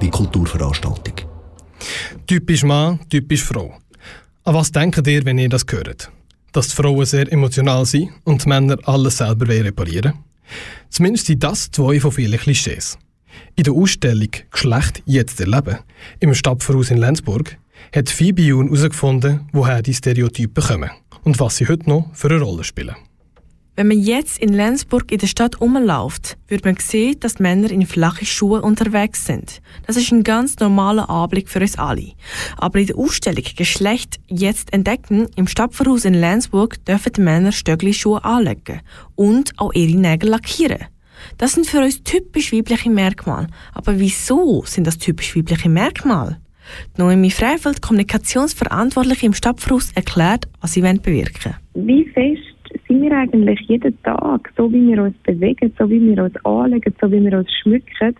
Wie Kulturveranstaltung. Typisch Mann, typisch Frau. An was denkt ihr, wenn ihr das hört? Dass die Frauen sehr emotional sind und die Männer alles selber reparieren Zumindest sind das zwei von vielen Klischees. In der Ausstellung Geschlecht jetzt erleben im Stadtverhaus in Lenzburg hat Phoebe Jun herausgefunden, woher die Stereotypen kommen und was sie heute noch für eine Rolle spielen. Wenn man jetzt in Lenzburg in der Stadt umläuft, wird man sehen, dass Männer in flachen Schuhen unterwegs sind. Das ist ein ganz normaler Anblick für uns alle. Aber in der Ausstellung Geschlecht jetzt entdecken im Stadtverhaus in Lenzburg dürfen die Männer Stöckli-Schuhe anlegen und auch ihre Nägel lackieren. Das sind für uns typisch weibliche Merkmale. Aber wieso sind das typisch weibliche Merkmale? Noemi Freifeld, Kommunikationsverantwortliche im Stadtverhaus, erklärt, was sie bewirken wollen. Wie fest sind wir eigentlich jeden Tag, so wie wir uns bewegen, so wie wir uns anlegen, so wie wir uns schmücken,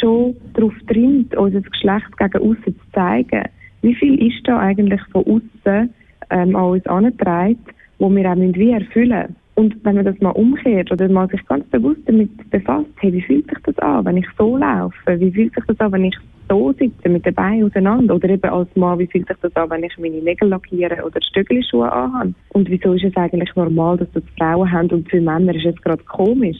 schon darauf drin, unser Geschlecht gegen außen zu zeigen. Wie viel ist da eigentlich von außen ähm, an uns angetragen, wo wir auch wie erfüllen Und wenn man das mal umkehrt oder mal sich ganz bewusst damit befasst, hey, wie fühlt sich das an, wenn ich so laufe? Wie fühlt sich das an, wenn ich so sitze, mit den Beinen auseinander. Oder eben als Mann, wie fühlt sich das an, wenn ich meine Nägel lackiere oder Stöckelschuhe anhabe? Und wieso ist es eigentlich normal, dass das Frauen haben und für Männer ist es gerade komisch?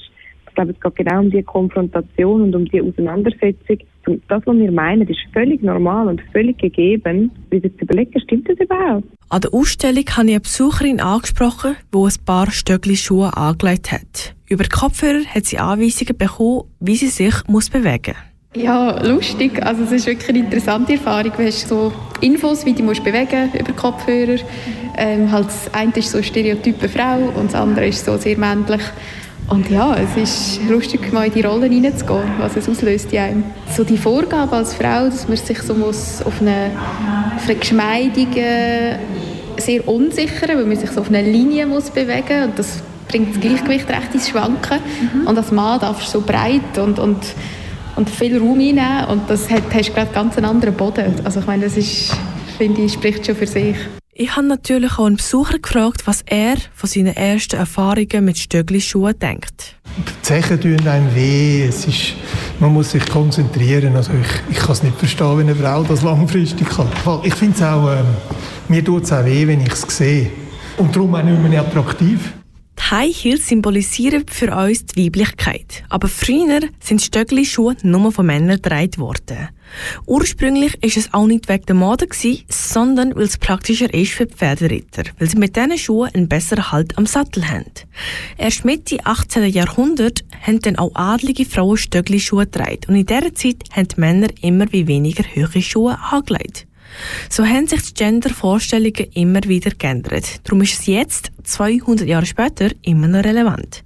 Ich glaube, es geht genau um die Konfrontation und um die Auseinandersetzung. Und das, was wir meinen, ist völlig normal und völlig gegeben. Wieder zu überlegen, stimmt das überhaupt? An der Ausstellung habe ich eine Besucherin angesprochen, die ein paar Stöckli Schuhe angelegt hat. Über Kopfhörer hat sie Anweisungen bekommen, wie sie sich muss bewegen muss. Ja, lustig. Also es ist wirklich eine interessante Erfahrung. Du hast so Infos, wie du musst bewegen über Kopfhörer. Ähm, halt das eine ist so stereotype Frau und das andere ist so sehr männlich. Und ja, es ist lustig, mal in die Rollen hineinzugehen, was es auslöst in einem. So die Vorgabe als Frau, dass man sich so muss auf eine, auf eine geschmeidige, sehr unsichere, weil man sich so auf eine Linie muss bewegen und das bringt das Gleichgewicht recht ins Schwanken. Mhm. Und als Mann darfst du so breit und, und und viel Raum einnehmen und das hat, hast gerade ganz einen anderen Boden. Also ich meine, das ist, finde ich, spricht schon für sich. Ich habe natürlich auch einen Besucher gefragt, was er von seinen ersten Erfahrungen mit Stöckli-Schuhen denkt. Die Zechen tun einem weh, es ist, man muss sich konzentrieren. Also ich, ich kann es nicht verstehen, wenn eine Frau das langfristig kann. Ich finde es auch, äh, mir tut es auch weh, wenn ich es sehe. Und darum auch nicht mehr attraktiv. High Heels symbolisieren für uns die Weiblichkeit. Aber früher sind Stöckli-Schuhe nur von Männern getragen worden. Ursprünglich ist es auch nicht wegen der Mode sondern weil es praktischer ist für Pferderitter, weil sie mit diesen Schuhen einen besseren Halt am Sattel haben. Erst Mitte 18. Jahrhundert haben dann auch adlige Frauen Stöckli-Schuhe getragen und in dieser Zeit haben die Männer immer wie weniger hohe Schuhe angelegt. So haben sich die Gender-Vorstellungen immer wieder geändert. Darum ist es jetzt, 200 Jahre später, immer noch relevant.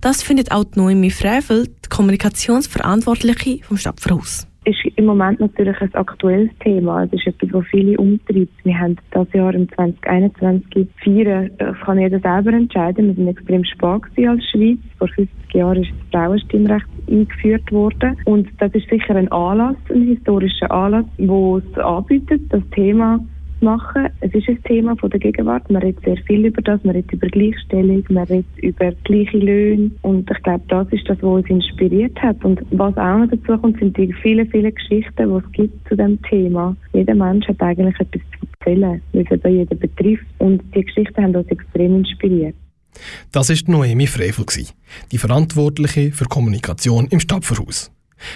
Das findet auch Noemi Frevel, die Kommunikationsverantwortliche vom Stadtverhaus ist im Moment natürlich ein aktuelles Thema. Es ist etwas, das viele umtreibt. Wir haben das Jahr im 2021 feiern, das kann jeder selber entscheiden. Wir sind extrem spät als Schweiz. Vor 50 Jahren ist das Frauenstimmrecht eingeführt worden. Und das ist sicher ein Anlass, ein historischer Anlass, wo es anbietet, das Thema machen. Es ist ein Thema von der Gegenwart. Man redet sehr viel über das. Man redet über Gleichstellung, man redet über gleiche Löhne. Und ich glaube, das ist das, was uns inspiriert hat. Und was auch noch dazu kommt, sind die vielen, vielen Geschichten, die es gibt zu dem Thema. Jeder Mensch hat eigentlich etwas zu erzählen, wie es jeden betrifft. Und die Geschichten haben uns extrem inspiriert. Das ist Noemi Frevel, die Verantwortliche für Kommunikation im Stadtverhaus.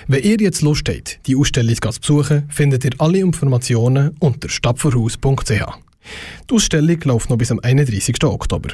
Wenn ihr jetzt Lust habt, die Ausstellung zu besuchen, findet ihr alle Informationen unter stadtvorhaus.ch. Die Ausstellung läuft noch bis am 31. Oktober.